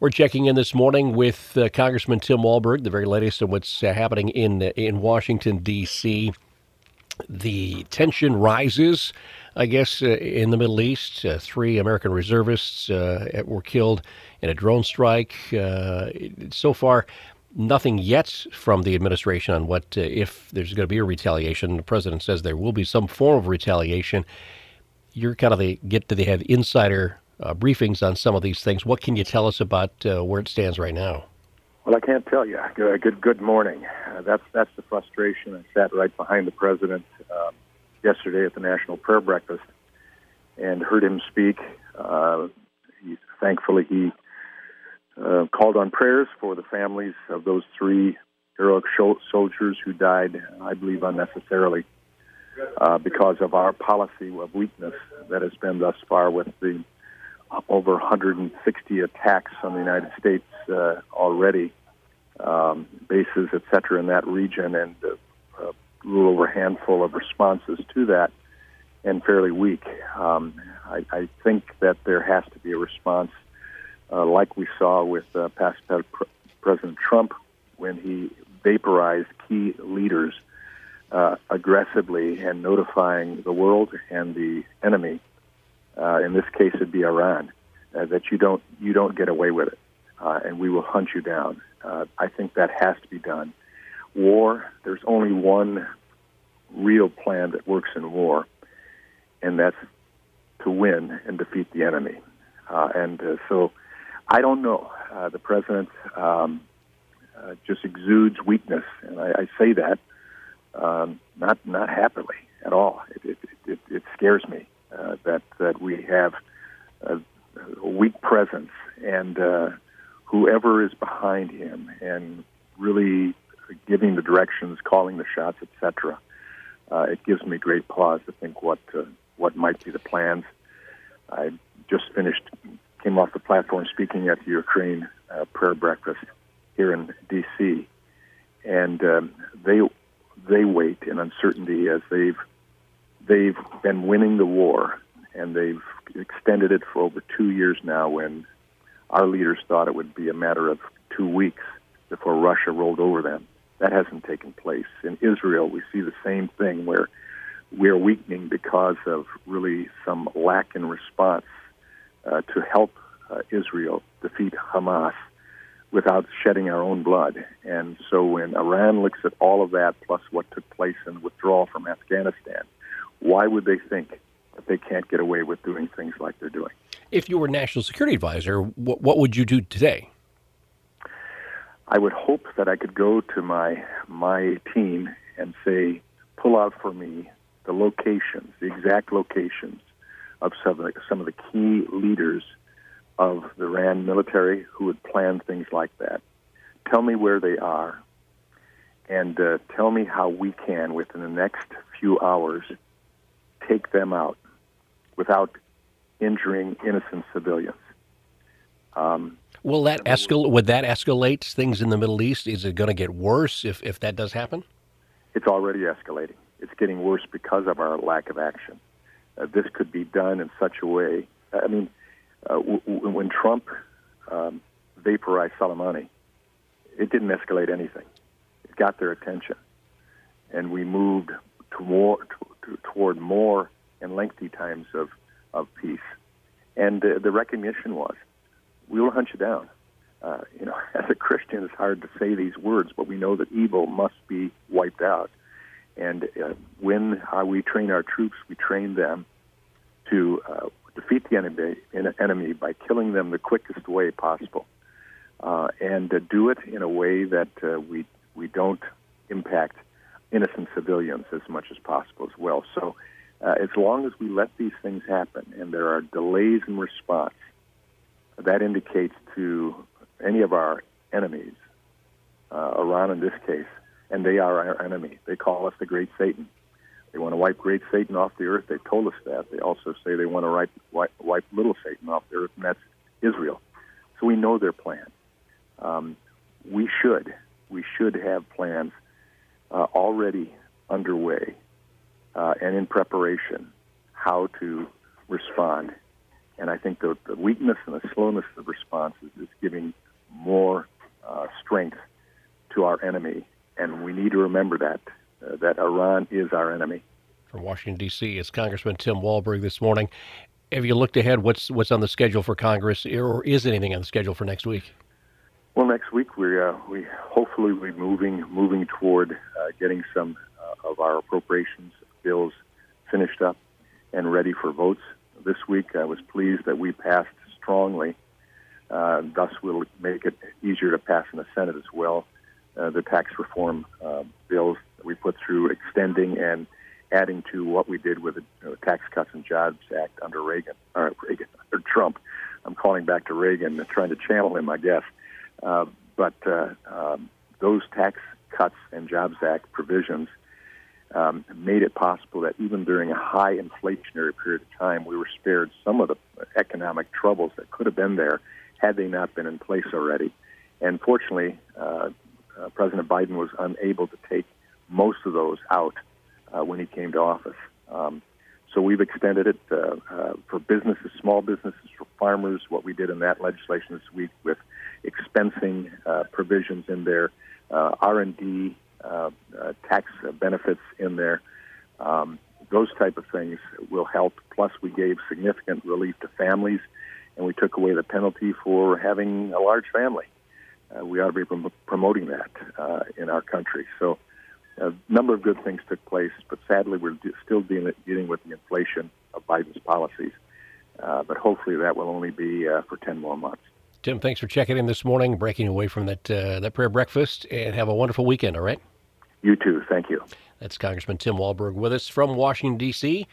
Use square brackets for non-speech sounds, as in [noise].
We're checking in this morning with uh, Congressman Tim Walberg, the very latest on what's uh, happening in uh, in Washington D.C. The tension rises, I guess, uh, in the Middle East. Uh, three American reservists uh, were killed in a drone strike. so far, nothing yet from the administration on what if there's going to be a retaliation. The president says there will be some form of retaliation. You're kind of the get to they have insider uh, briefings on some of these things. What can you tell us about uh, where it stands right now? Well, I can't tell you. Good, good, good morning. Uh, that's that's the frustration. I sat right behind the president um, yesterday at the National Prayer Breakfast and heard him speak. Uh, he, thankfully, he uh, called on prayers for the families of those three heroic soldiers who died, I believe, unnecessarily uh, because of our policy of weakness that has been thus far with the over 160 attacks on the United States uh, already, um, bases, et cetera, in that region, and uh, a little over a handful of responses to that, and fairly weak. Um, I, I think that there has to be a response, uh, like we saw with uh, past President Trump when he vaporized key leaders uh, aggressively and notifying the world and the enemy uh, in this case it'd be Iran, uh, that you don't you don't get away with it, uh, and we will hunt you down. Uh, I think that has to be done. War, there's only one real plan that works in war, and that's to win and defeat the enemy. Uh, and uh, so, I don't know. The president um, just exudes weakness, and I, I say that um, not not happily at all. It, it, it, it scares me uh, that that we have a, a weak presence, and uh, whoever is behind him and really giving the directions, calling the shots, etc. Uh, it gives me great pause to think what uh, what might be the plans. I just finished, came off the platform speaking at the Ukraine uh, prayer breakfast here in D.C., and um, they they wait in uncertainty as they've they've been winning the war, and they've extended it for over two years now. When our leaders thought it would be a matter of two weeks before Russia rolled over them, that hasn't taken place. In Israel, we see the same thing where we're weakening because of really some lack in response uh, to help uh, Israel defeat Hamas without shedding our own blood. And so when Iran looks at all of that, plus what took place in withdrawal from Afghanistan, why would they think that they can't get away with doing things like they're doing? If you were national security advisor, what, what would you do today? I would hope that I could go to my my team and say, pull out for me the locations, the exact locations of some of the, some of the key leaders of the Iranian military who would plan things like that. Tell me where they are, and uh, tell me how we can, within the next few hours, take them out without injuring innocent civilians. Um, Will that escalate? Would that escalate things in the Middle East? Is it going to get worse if, if that does happen? It's already escalating. It's getting worse because of our lack of action. Uh, this could be done in such a way. I mean, uh, w- w- when Trump um, vaporized Soleimani, it didn't escalate anything. It got their attention, and we moved to more, to, toward more and lengthy times of, of peace. And uh, the recognition was, we will hunt you down. Uh, you know, [laughs] as a Christian, it's hard to say these words, but we know that evil must be wiped out. And uh, when uh, we train our troops, we train them to uh, defeat the enemy, enemy by killing them the quickest way possible, uh, and uh, do it in a way that uh, we we don't impact innocent civilians as much as possible as well. So, uh, as long as we let these things happen and there are delays in response, that indicates to any of our enemies, uh, Iran in this case, and they are our enemy. They call us the Great Satan. They want to wipe Great Satan off the earth. They've told us that. They also say they want to wipe, wipe, wipe Little Satan off the earth, and that's Israel. So we know their plan. Um, we should we should have plans uh, already underway uh, and in preparation how to respond And I think the, the weakness and the slowness of responses is giving more uh, strength to our enemy. And we need to remember that, uh, that Iran is our enemy. From Washington, D.C., it's Congressman Tim Walberg this morning. Have you looked ahead? What's what's on the schedule for Congress, or is anything on the schedule for next week? Well, next week we uh, we hopefully we moving moving toward uh, getting some uh, of our appropriations bills finished up and ready for votes. This week I was pleased that we passed strongly. Uh, thus, will make it easier to pass in the Senate as well. Uh, the tax reform uh, bills that we put through, extending and adding to what we did with the Tax Cuts and Jobs Act under Reagan, or Reagan, [laughs] or Trump. I'm calling back to Reagan, trying to channel him, I guess. Uh, but uh, um, those Tax Cuts and Jobs Act provisions um, made it possible that even during a high inflationary period of time, we were spared some of the economic troubles that could have been there had they not been in place already. And fortunately, uh, uh, President Biden was unable to take most of those out uh, when he came to office. Um, so we've extended it for businesses, small businesses, for farmers. What we did in that legislation this week with expensing uh, provisions in there, uh, R and D uh, uh, tax benefits in there. Um, those type of things will help. Plus, we gave significant relief to families, and we took away the penalty for having a large family. we ought to be prom- promoting that in our country. So a number of good things took place, but sadly, we're still dealing, dealing with the inflation of Biden's policies. Uh, but hopefully, that will only be uh, for 10 more months. Tim, thanks for checking in this morning, breaking away from that uh, that prayer breakfast, and have a wonderful weekend. All right. You too. Thank you. That's Congressman Tim Walberg with us from Washington D.C.